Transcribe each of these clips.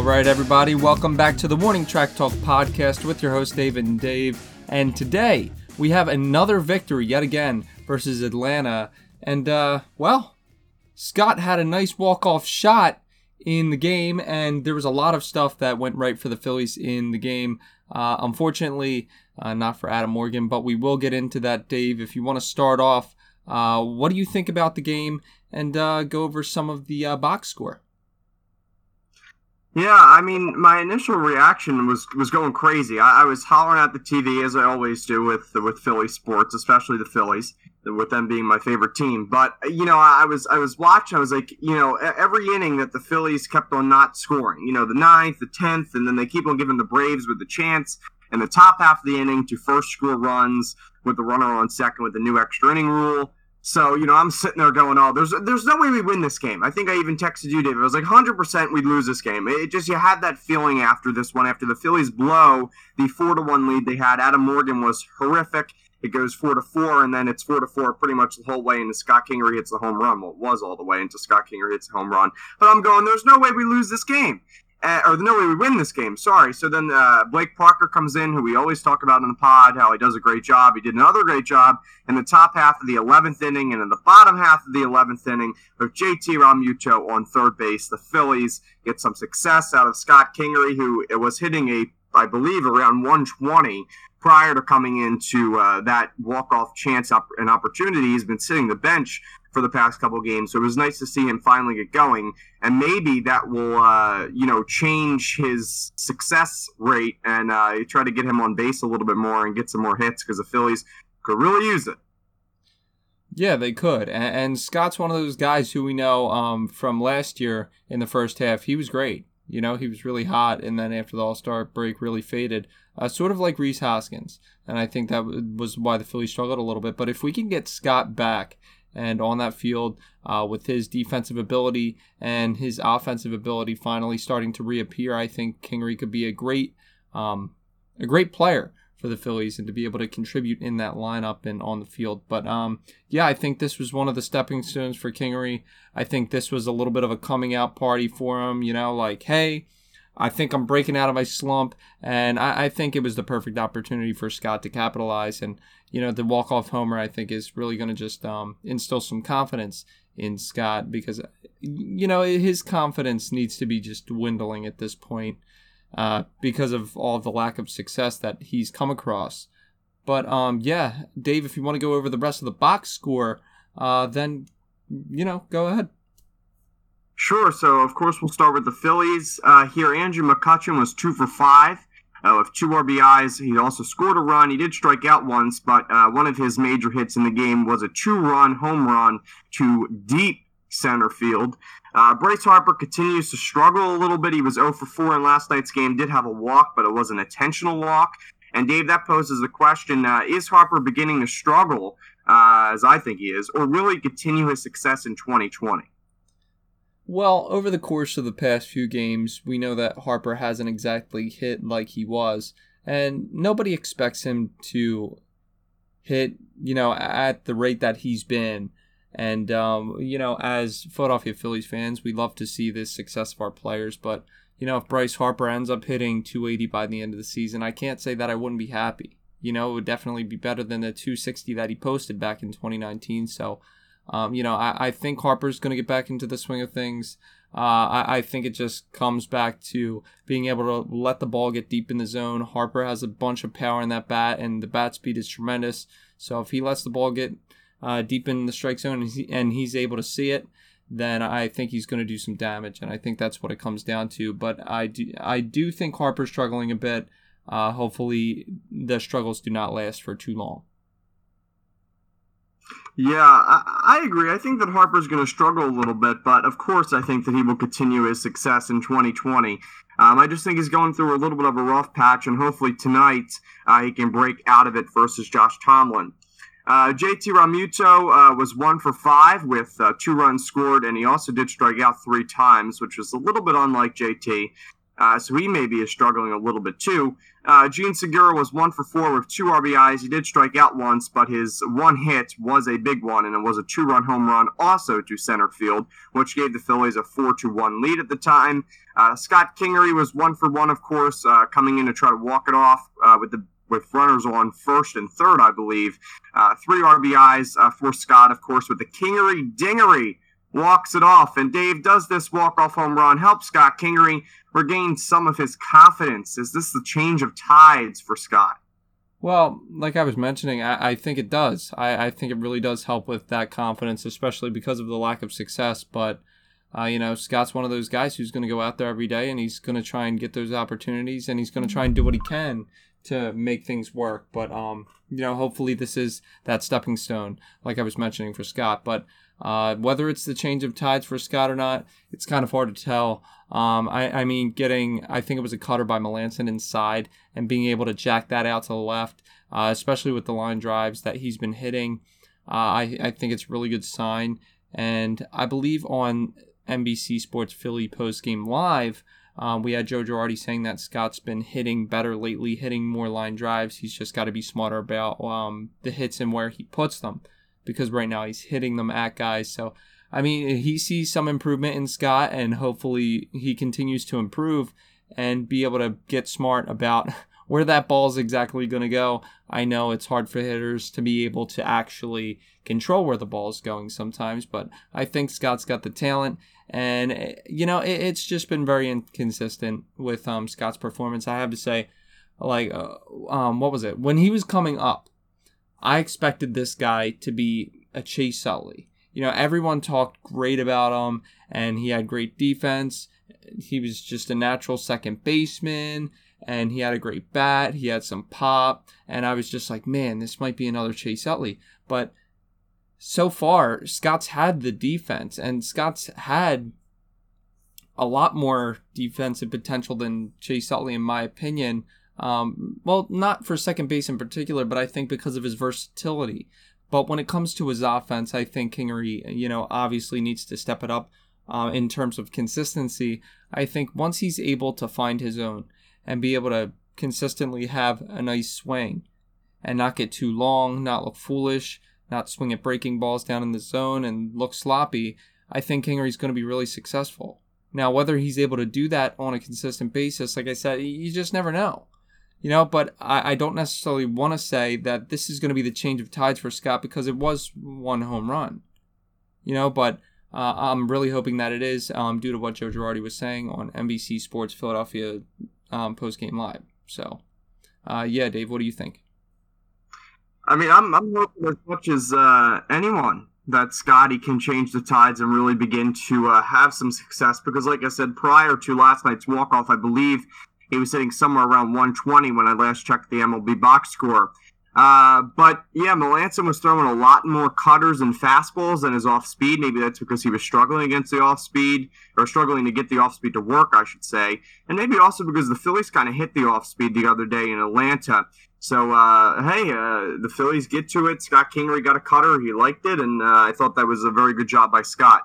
All right, everybody, welcome back to the Warning Track Talk podcast with your host, David and Dave. And today we have another victory yet again versus Atlanta. And, uh, well, Scott had a nice walk off shot in the game, and there was a lot of stuff that went right for the Phillies in the game. Uh, unfortunately, uh, not for Adam Morgan, but we will get into that, Dave. If you want to start off, uh, what do you think about the game and uh, go over some of the uh, box score? Yeah, I mean, my initial reaction was was going crazy. I, I, was hollering at the TV as I always do with with Philly sports, especially the Phillies, with them being my favorite team. But you know, I, I was I was watching. I was like, you know, every inning that the Phillies kept on not scoring. You know, the ninth, the tenth, and then they keep on giving the Braves with the chance in the top half of the inning to first score runs with the runner on second with the new extra inning rule. So you know, I'm sitting there going, "Oh, there's there's no way we win this game." I think I even texted you, David. I was like, "100 percent we'd lose this game." It just you had that feeling after this one, after the Phillies blow the four to one lead they had. Adam Morgan was horrific. It goes four to four, and then it's four to four pretty much the whole way into Scott Kingery hits the home run. Well, it was all the way into Scott Kingery hits the home run. But I'm going, "There's no way we lose this game." Uh, or no way we win this game. Sorry. So then uh, Blake Parker comes in, who we always talk about in the pod, how he does a great job. He did another great job in the top half of the 11th inning and in the bottom half of the 11th inning with JT Realmuto on third base. The Phillies get some success out of Scott Kingery, who was hitting a, I believe, around 120 prior to coming into uh, that walk-off chance and opportunity. He's been sitting the bench for the past couple games. So it was nice to see him finally get going, and maybe that will, uh, you know, change his success rate and uh, try to get him on base a little bit more and get some more hits because the Phillies could really use it. Yeah, they could. And, and, Scott's one of those guys who we know um, from last year in the first half. He was great. You know, he was really hot, and then after the All Star break, really faded, uh, sort of like Rhys Hoskins. And I think that was why the Phillies struggled a little bit. But if we can get Scott back and on that field uh, with his defensive ability and his offensive ability finally starting to reappear, I think Kingery could be a great, um, a great player for the Phillies and to be able to contribute in that lineup and on the field. But um, yeah, I think this was one of the stepping stones for Kingery. I think this was a little bit of a coming out party for him. You know, like hey. I think I'm breaking out of my slump, and I, I think it was the perfect opportunity for Scott to capitalize. And you know, the walk off homer, I think, is really going to just um, instill some confidence in Scott because, you know, his confidence needs to be just dwindling at this point uh, because of all the lack of success that he's come across. But um, yeah, Dave, if you want to go over the rest of the box score, uh, then, you know, go ahead. Sure. So, of course, we'll start with the Phillies. Uh, here, Andrew McCutchen was two for five uh, with two RBIs. He also scored a run. He did strike out once, but uh, one of his major hits in the game was a two-run home run to deep center field. Uh, Bryce Harper continues to struggle a little bit. He was 0 for 4 in last night's game. Did have a walk, but it was an intentional walk. And Dave, that poses the question: uh, Is Harper beginning to struggle, uh, as I think he is, or really continue his success in 2020? Well, over the course of the past few games, we know that Harper hasn't exactly hit like he was, and nobody expects him to hit, you know, at the rate that he's been. And, um, you know, as Philadelphia Phillies fans, we love to see this success of our players, but, you know, if Bryce Harper ends up hitting 280 by the end of the season, I can't say that I wouldn't be happy. You know, it would definitely be better than the 260 that he posted back in 2019. So, um, you know, I, I think Harper's going to get back into the swing of things. Uh, I, I, think it just comes back to being able to let the ball get deep in the zone. Harper has a bunch of power in that bat, and the bat speed is tremendous. So if he lets the ball get uh, deep in the strike zone and, he, and he's able to see it, then I think he's going to do some damage, and I think that's what it comes down to. But I do, I do think Harper's struggling a bit. Uh, hopefully, the struggles do not last for too long. Yeah, I, I, agree. I think that Harper's going to struggle a little bit, but of course, I think that he will continue his success in 2020. Um, I just think he's going through a little bit of a rough patch, and hopefully tonight uh, he can break out of it versus Josh Tomlin. Uh, JT Realmuto uh, was one for five with uh, two runs scored, and he also did strike out three times, which was a little bit unlike JT. Uh, so he maybe is struggling a little bit too. Uh, Jean Segura was one for four with two RBIs. He did strike out once, but his one hit was a big one, and it was a two run home run also to center field, which gave the Phillies a 4 to 1 lead at the time. Uh, Scott Kingery was one for one, of course, uh, coming in to try to walk it off uh, with the with runners on first and third, I believe. Uh, three RBIs for Scott, of course, with the Kingery Dingery walks it off. And Dave does this walk-off home run help Scott Kingery regain some of his confidence? Is this the change of tides for Scott? Well, like I was mentioning, I, I think it does. I, I, think it really does help with that confidence, especially because of the lack of success. But, uh, you know, Scott's one of those guys who's going to go out there every day and he's going to try and get those opportunities and he's going to try and do what he can to make things work. But, um, you know, hopefully this is that stepping stone, like I was mentioning for Scott. But uh, whether it's the change of tides for Scott or not, it's kind of hard to tell. Um, I, I, mean, getting, I think it was a cutter by Melancon inside and being able to jack that out to the left, uh, especially with the line drives that he's been hitting, uh, I, I think it's a really good sign. And I believe on NBC Sports Philly post game live, um, we had Joe Girardi saying that Scott's been hitting better lately, hitting more line drives. He's just got to be smarter about um, the hits and where he puts them because right now he's hitting them at guys. So, I mean, he sees some improvement in Scott, and hopefully he continues to improve and be able to get smart about where that ball is exactly going to go. I know it's hard for hitters to be able to actually control where the ball is going sometimes, but I think Scott's got the talent. And, you know, it, it's just been very inconsistent with um, Scott's performance. I have to say, like, uh, um, what was it? When he was coming up, I expected this guy to be a Chase Utley. You know, everyone talked great about him, and he had great defense. He was just a natural second baseman, and he had a great bat. He had some pop, and I was just like, man, this might be another Chase Utley. But so far, Scott's had the defense, and Scott's had a lot more defensive potential than Chase Utley, in my opinion. Um, well, not for second base in particular, but I think because of his versatility. But when it comes to his offense, I think Kingery, you know, obviously needs to step it up uh, in terms of consistency. I think once he's able to find his own and be able to consistently have a nice swing and not get too long, not look foolish, not swing at breaking balls down in the zone and look sloppy, I think Kingery's going to be really successful. Now, whether he's able to do that on a consistent basis, like I said, you just never know. You know, but I, I don't necessarily want to say that this is going to be the change of tides for Scott because it was one home run. You know, but uh, I'm really hoping that it is um, due to what Joe Girardi was saying on NBC Sports Philadelphia um, post game live. So, uh, yeah, Dave, what do you think? I mean, I'm, I'm hoping as much as uh, anyone that Scotty can change the tides and really begin to uh, have some success because, like I said, prior to last night's walk off, I believe he was sitting somewhere around 120 when I last checked the MLB box score. Uh, but yeah, Melancon was throwing a lot more cutters and fastballs than his off speed. Maybe that's because he was struggling against the off speed or struggling to get the off speed to work, I should say. And maybe also because the Phillies kind of hit the off speed the other day in Atlanta. So, uh, hey, uh, the Phillies get to it. Scott Kingery got a cutter. He liked it. And uh, I thought that was a very good job by Scott.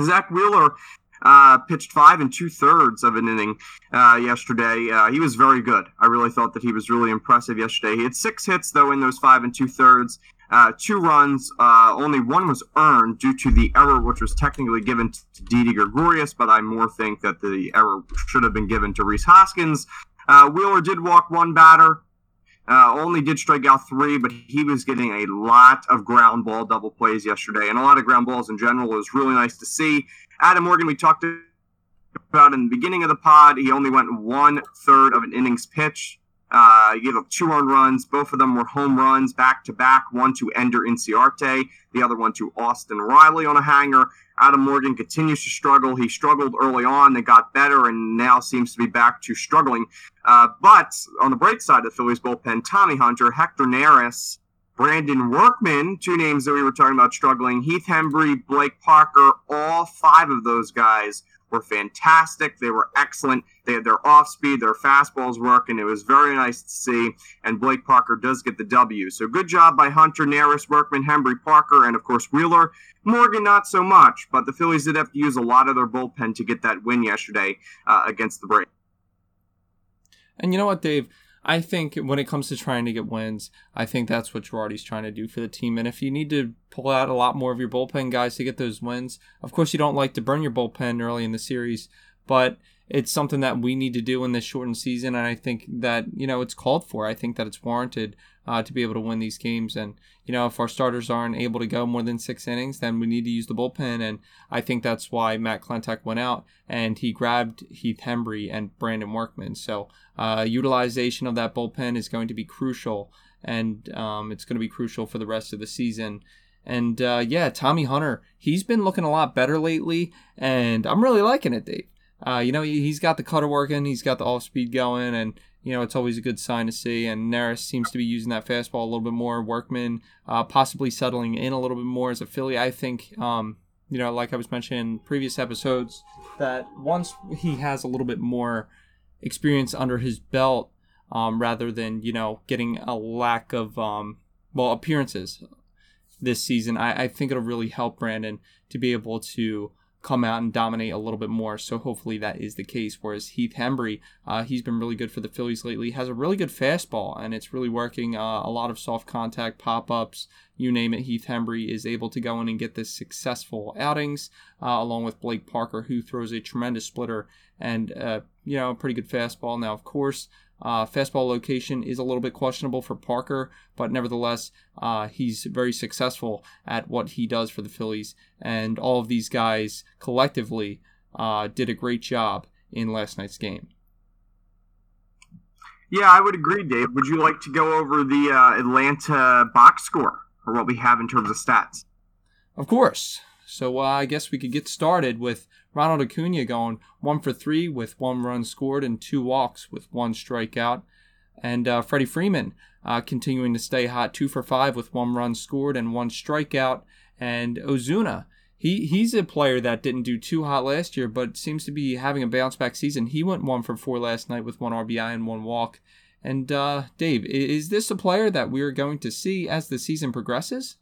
Zack Wheeler uh, pitched five and two thirds of an inning uh, yesterday. Uh, he was very good. I really thought that he was really impressive yesterday. He had six hits though in those five and two thirds. Uh, two runs, uh, only one was earned due to the error, which was technically given to Didi Gregorius, but I more think that the error should have been given to Rhys Hoskins. Uh, Wheeler did walk one batter, uh, only did strike out three, but he was getting a lot of ground ball double plays yesterday and a lot of ground balls in general. It was really nice to see. Adam Morgan, we talked about in the beginning of the pod. He only went one third of an innings pitch. Uh, he gave up two earned runs. Both of them were home runs back to back. One to Ender Inciarte, the other one to Austin Riley on a hanger. Adam Morgan continues to struggle. He struggled early on, then got better, and now seems to be back to struggling. Uh, but on the bright side of the Phillies bullpen, Tommy Hunter, Hector Neris, Brandon Workman, two names that we were talking about struggling, Heath Hembree, Blake Parker, all five of those guys were fantastic. They were excellent. They had their off speed, their fastballs working. It was very nice to see. And Blake Parker does get the W. So good job by Hunter, Neris, Workman, Hembree, Parker, and of course Wheeler. Morgan, not so much, but the Phillies did have to use a lot of their bullpen to get that win yesterday uh, against the Braves. And you know what, Dave? I think when it comes to trying to get wins, I think that's what Girardi's trying to do for the team. And if you need to pull out a lot more of your bullpen guys to get those wins, of course you don't like to burn your bullpen early in the series, but it's something that we need to do in this shortened season. And I think that, you know, it's called for. I think that it's warranted uh, to be able to win these games. And, you know, if our starters aren't able to go more than six innings, then we need to use the bullpen. And I think that's why Matt Klentak went out and he grabbed Heath Hembree and Brandon Workman. So uh, utilization of that bullpen is going to be crucial. And um, it's going to be crucial for the rest of the season. And uh, yeah, Tommy Hunter, he's been looking a lot better lately, and I'm really liking it, Dave. Uh, you know, he's got the cutter working, he's got the off speed going, and you know, it's always a good sign to see. And Neris seems to be using that fastball a little bit more. Workman uh, possibly settling in a little bit more as a Philly. I think, um, you know, like I was mentioning in previous episodes, that once he has a little bit more experience under his belt, um, rather than, you know, getting a lack of, um, well, appearances this season, I, I think it'll really help Brandon to be able to come out and dominate a little bit more. So hopefully that is the case. Whereas Heath Hembree, uh, he's been really good for the Phillies lately. Has a really good fastball, and it's really working. Uh, a lot of soft contact pop ups, you name it. Heath Hembree is able to go in and get this successful outings, uh, along with Blake Parker, who throws a tremendous splitter and uh, you know a pretty good fastball. Now, of course. Uh, fastball location is a little bit questionable for Parker, but nevertheless, uh, he's very successful at what he does for the Phillies. And all of these guys collectively uh, did a great job in last night's game. Yeah, I would agree, Dave. Would you like to go over the uh, Atlanta box score or what we have in terms of stats? Of course. So uh, I guess we could get started with Ronald Acuna going one for three with one run scored and two walks with one strikeout. And uh, Freddie Freeman uh, continuing to stay hot, two for five with one run scored and one strikeout. And Ozuna, he he's a player that didn't do too hot last year, but seems to be having a bounce back season. He went one for four last night with one RBI and one walk. And uh, Dave, is this a player that we're going to see as the season progresses?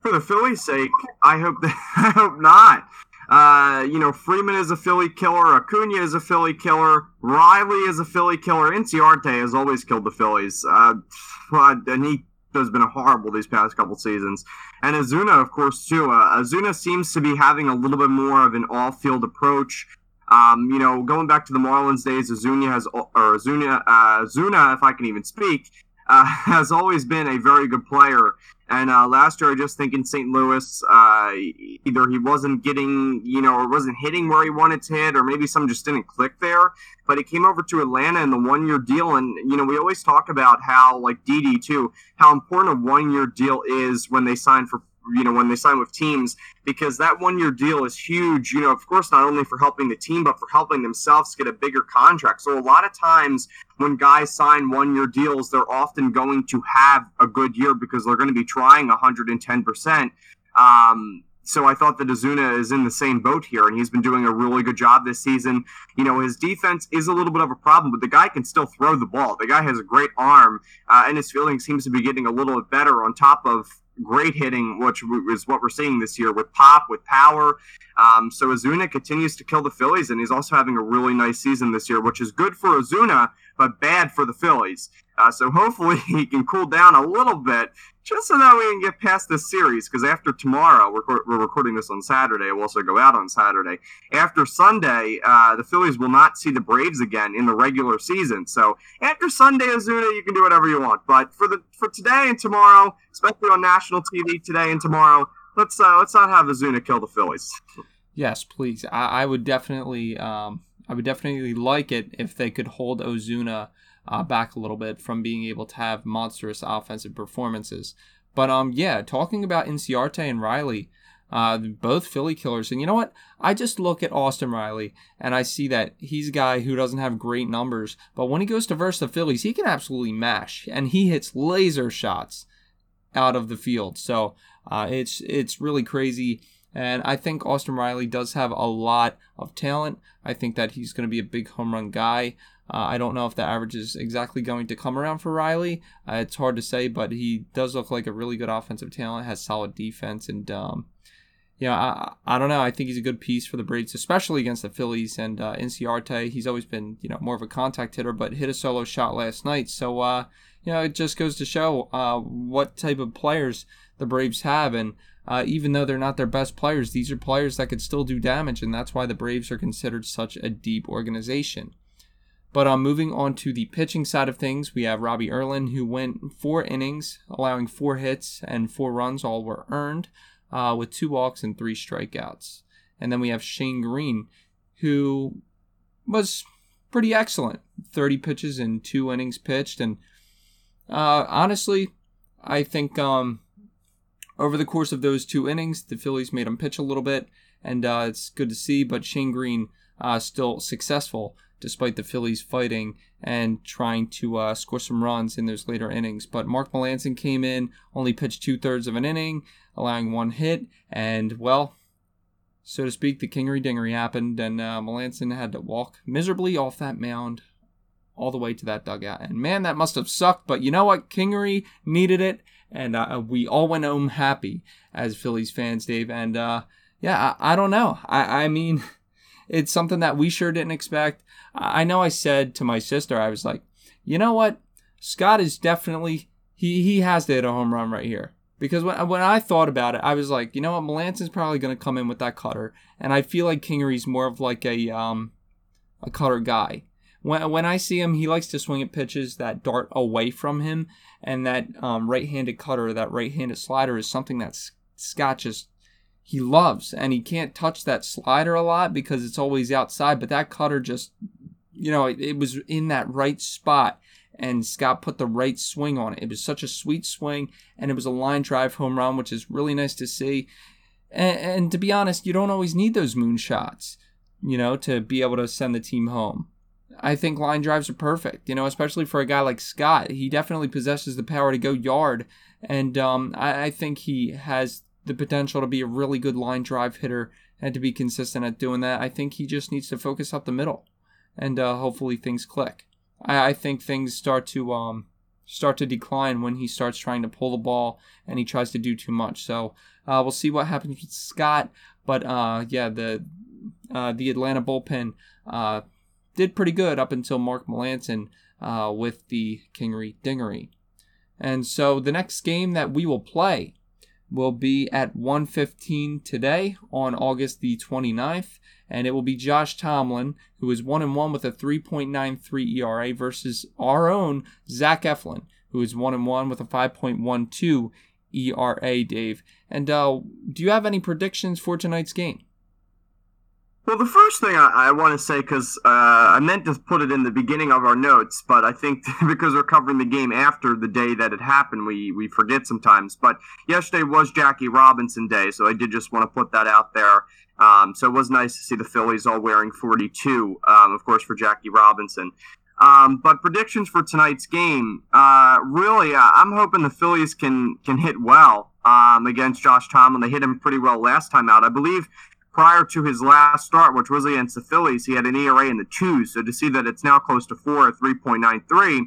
For the Phillies' sake, I hope that, I hope not. Uh, you know, Freeman is a Philly killer. Acuna is a Philly killer. Riley is a Philly killer. Inciarte has always killed the Phillies. Uh, and he has been horrible these past couple seasons. And Azuna, of course, too. Uh, Ozuna seems to be having a little bit more of an all-field approach. Um, you know, going back to the Marlins days, Ozuna has, or Ozuna, uh, Zuna, if I can even speak, uh, has always been a very good player. And uh, last year, I just think in St. Louis, uh, either he wasn't getting, you know, or wasn't hitting where he wanted to hit, or maybe some just didn't click there. But he came over to Atlanta in the one year deal. And, you know, we always talk about how, like Didi too, how important a one year deal is when they sign for you know when they sign with teams because that one year deal is huge you know of course not only for helping the team but for helping themselves get a bigger contract so a lot of times when guys sign one year deals they're often going to have a good year because they're going to be trying 110% um, so I thought that Azuna is in the same boat here, and he's been doing a really good job this season. You know, his defense is a little bit of a problem, but the guy can still throw the ball. The guy has a great arm, uh, and his fielding seems to be getting a little bit better on top of great hitting, which is what we're seeing this year with pop, with power. Um, so Ozuna continues to kill the Phillies, and he's also having a really nice season this year, which is good for Ozuna, but bad for the Phillies. Uh, so hopefully he can cool down a little bit just so that we can get past this series. Because after tomorrow, we're, we're, recording this on Saturday. We'll also go out on Saturday. After Sunday, uh, the Phillies will not see the Braves again in the regular season. So after Sunday, Ozuna, you can do whatever you want. But for the for today and tomorrow, especially on national TV today and tomorrow, let's uh, let's not have Ozuna kill the Phillies. Yes, please. I, I would definitely. Um, I would definitely like it if they could hold Ozuna uh, back a little bit from being able to have monstrous offensive performances. But um, yeah, talking about Inciarte and Riley, uh, both Philly killers. And you know what? I just look at Austin Riley and I see that he's a guy who doesn't have great numbers, but when he goes to verse the Phillies, he can absolutely mash, and he hits laser shots out of the field. So uh, it's it's really crazy. And I think Austin Riley does have a lot of talent. I think that he's going to be a big home run guy. Uh, I don't know if the average is exactly going to come around for Riley. Uh, it's hard to say, but he does look like a really good offensive talent, has solid defense, and um, yeah, I, I don't know. I think he's a good piece for the Braves, especially against the Phillies and uh. He's always been, you know, more of a contact hitter, but hit a solo shot last night. So, uh, you know, it just goes to show uh, what type of players the Braves have. And uh, even though they're not their best players, these are players that could still do damage, and that's why the Braves are considered such a deep organization. But um, moving on to the pitching side of things, we have Robbie Erlin, who went four innings, allowing four hits and four runs, all were earned uh, with two walks and three strikeouts. And then we have Shane Greene, who was pretty excellent 30 pitches and two innings pitched. And uh, honestly, I think um, over the course of those two innings, the Phillies made him pitch a little bit, and uh, it's good to see. But Shane Greene uh, still successful despite the Phillies fighting and trying to uh, score some runs in those later innings. But Mark Melancon came in, only pitched two thirds of an inning, allowing one hit, and well, so to speak, the Kingery Dingery happened, and uh, Melancon had to walk miserably off that mound all the way to that dugout. And man, that must have sucked. But you know what? Kingery needed it, and uh, we all went home happy as Phillies fans, Dave. And uh, yeah, I, I, don't know. I, I mean, it's something that we sure didn't expect. I know I said to my sister, I was like, you know what? Scott is definitely he he has to hit a home run right here. Because when, when I thought about it, I was like, you know what, Melancon's probably going to come in with that cutter, and I feel like Kingery's more of like a um, a cutter guy. When when I see him, he likes to swing at pitches that dart away from him, and that um, right-handed cutter, that right-handed slider, is something that Scott just he loves, and he can't touch that slider a lot because it's always outside. But that cutter just, you know, it, it was in that right spot and Scott put the right swing on it. It was such a sweet swing, and it was a line drive home run, which is really nice to see. And, and to be honest, you don't always need those moon shots, you know, to be able to send the team home. I think line drives are perfect, you know, especially for a guy like Scott. He definitely possesses the power to go yard, and um, I, I think he has the potential to be a really good line drive hitter and to be consistent at doing that. I think he just needs to focus up the middle, and uh, hopefully things click. I, I think things start to um start to decline when he starts trying to pull the ball and he tries to do too much. So uh, we'll see what happens with Scott. But uh, yeah, the uh, the Atlanta bullpen uh, did pretty good up until Mark Melancon uh, with the Kingery Dingery. And so the next game that we will play will be at 1:15 today on August the 29th and it will be Josh Tomlin, who is one and one with a 3.93 ERA, versus our own Zach Eflin, who is one and one with a 5.12 ERA. Dave, and uh, do you have any predictions for tonight's game? Well, the first thing I, I want to say, because uh, I meant to put it in the beginning of our notes, but I think because we're covering the game after the day that it happened, we, we forget sometimes. But yesterday was Jackie Robinson Day, so I did just want to put that out there. Um, so it was nice to see the Phillies all wearing 42, um, of course, for Jackie Robinson. Um, but predictions for tonight's game, uh, really, uh, I'm hoping the Phillies can can hit well um, against Josh Tomlin. They hit him pretty well last time out. I believe prior to his last start, which was against the Phillies, he had an ERA in the twos. So to see that it's now close to four at 3.93,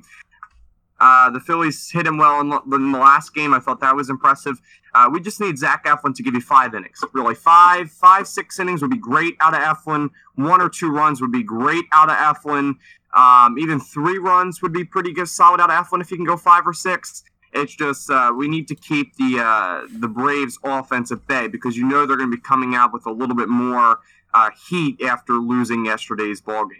uh, the Phillies hit him well in the, in the, last game. I thought that was impressive. Uh, we just need Zach Eflin to give you five innings. Really, five, five, six innings would be great out of Eflin. One or two runs would be great out of Eflin. Um, even three runs would be pretty good, solid out of Eflin if you can go five or six. It's just uh, we need to keep the uh, the Braves offense at bay because you know they're going to be coming out with a little bit more uh, heat after losing yesterday's ball game.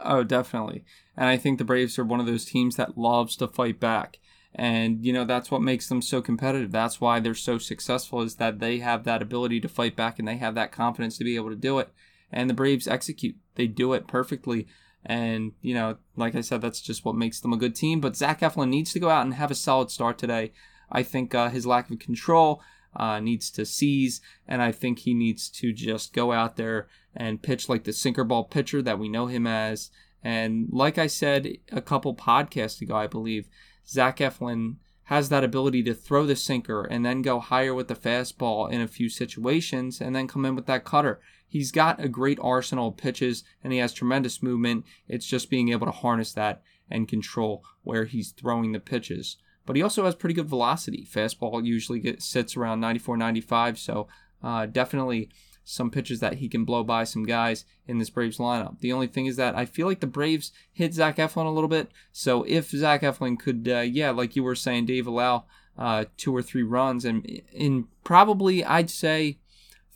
Oh, definitely. And I think the Braves are one of those teams that loves to fight back. And, you know, that's what makes them so competitive. That's why they're so successful is that they have that ability to fight back and they have that confidence to be able to do it. And the Braves execute. They do it perfectly. And, you know, like I said, that's just what makes them a good team. But Zach Eflin needs to go out and have a solid start today. I think uh, his lack of control uh, needs to seize, and I think he needs to just go out there and pitch like the sinker ball pitcher that we know him as. And like I said a couple podcasts ago, I believe, Zach Eflin has that ability to throw the sinker and then go higher with the fastball in a few situations and then come in with that cutter. He's got a great arsenal of pitches and he has tremendous movement. It's just being able to harness that and control where he's throwing the pitches. But he also has pretty good velocity. Fastball usually gets, sits around 94, 95, so Uh, definitely some pitches that he can blow by some guys in this Braves lineup. The only thing is that I feel like the Braves hit Zach Eflin a little bit. So if Zach Eflin could, uh, yeah, like you were saying, Dave, allow uh, two or three runs and in probably I'd say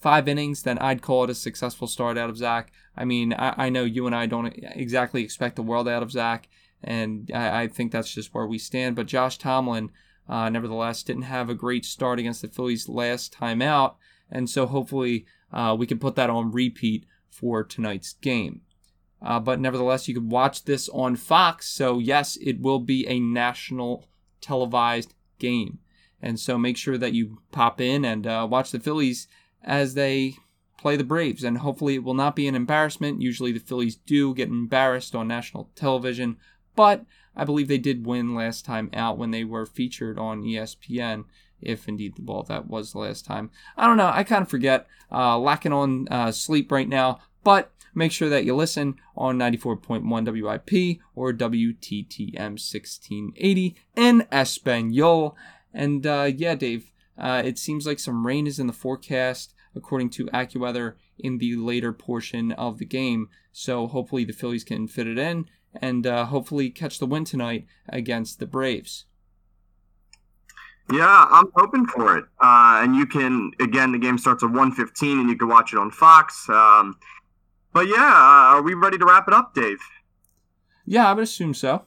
five innings, then I'd call it a successful start out of Zach. I mean, I, I know you and I don't exactly expect the world out of Zach, and I, I think that's just where we stand. But Josh Tomlin, uh, nevertheless, didn't have a great start against the Phillies last time out, and so hopefully uh, we can put that on repeat for tonight's game. Uh, but nevertheless, you can watch this on Fox. So, yes, it will be a national televised game. And so make sure that you pop in and uh, watch the Phillies as they play the Braves. And hopefully, it will not be an embarrassment. Usually, the Phillies do get embarrassed on national television. But I believe they did win last time out when they were featured on ESPN if indeed the ball that was the last time. I don't know. I kind of forget. Uh, lacking on uh, sleep right now, but make sure that you listen on 94.1 WIP or WTTM 1680 in Espanol. And uh, yeah, Dave, uh, it seems like some rain is in the forecast according to AccuWeather in the later portion of the game. So hopefully the Phillies can fit it in and uh, hopefully catch the win tonight against the Braves. Yeah, I'm hoping for it. Uh, and you can again, the game starts at 1:15, and you can watch it on Fox. Um, but yeah, uh, are we ready to wrap it up, Dave? Yeah, I would assume so.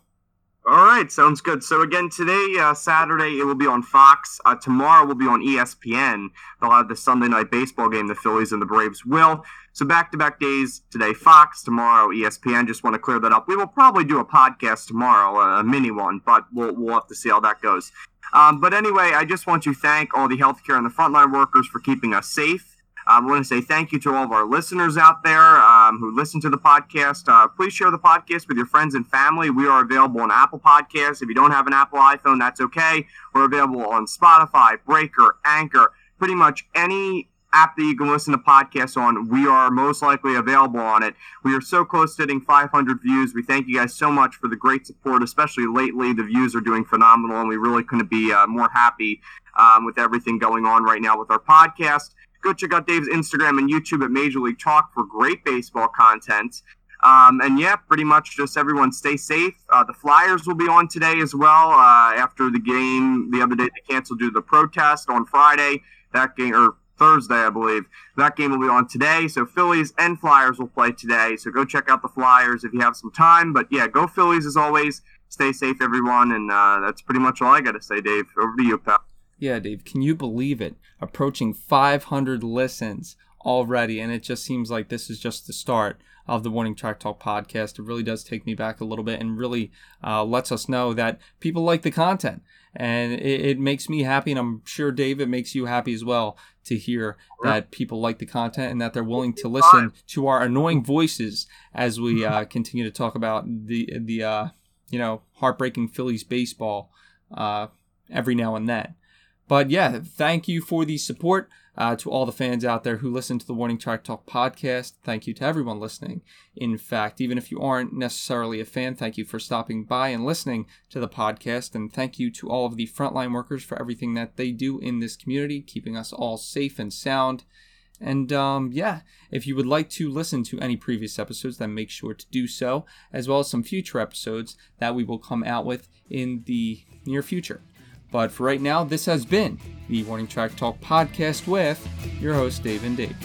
All right, sounds good. So again, today, uh, Saturday, it will be on Fox. Uh, tomorrow will be on ESPN. They'll have the Sunday night baseball game. The Phillies and the Braves will. So back-to-back days today, Fox. Tomorrow, ESPN. Just want to clear that up. We will probably do a podcast tomorrow, a mini one, but we'll we'll have to see how that goes. Um, but anyway, I just want to thank all the healthcare and the frontline workers for keeping us safe. I want to say thank you to all of our listeners out there um, who listen to the podcast. Uh, please share the podcast with your friends and family. We are available on Apple Podcasts. If you don't have an Apple iPhone, that's okay. We're available on Spotify, Breaker, Anchor, pretty much any app that you can listen to podcasts on. We are most likely available on it. We are so close to hitting 500 views. We thank you guys so much for the great support, especially lately. The views are doing phenomenal, and we really couldn't be uh, more happy um, with everything going on right now with our podcast. Go check out Dave's Instagram and YouTube at Major League Talk for great baseball content. Um, and yeah, pretty much just everyone stay safe. Uh, the Flyers will be on today as well. Uh, after the game the other day, they canceled due to the protest on Friday. That game, or Thursday, I believe. That game will be on today. So Phillies and Flyers will play today. So go check out the Flyers if you have some time. But yeah, go Phillies as always. Stay safe, everyone. And uh, that's pretty much all I got to say, Dave. Over to you, pal. Yeah, Dave, can you believe it? Approaching 500 listens already, and it just seems like this is just the start of the Warning Track Talk podcast. It really does take me back a little bit and really uh, lets us know that people like the content and it, it, makes me happy and i'm sure dave it makes you happy as well to hear that people like the content and that they're willing to listen to our annoying voices as we uh, continue to talk about the the uh, you know heartbreaking phillies baseball uh, every now and then but yeah thank you for the support uh, to all the fans out there who listen to the Warning Track Talk podcast. Thank you to everyone listening. In fact, even if you aren't necessarily a fan, thank you for stopping by and listening to the podcast. And thank you to all of the frontline workers for everything that they do in this community, keeping us all safe and sound. And um, yeah, if you would like to listen to any previous episodes, then make sure to do so, as well as some future episodes that we will come out with in the near future. But for right now, this has been the Warning Track Talk podcast with your host, Dave and Dave.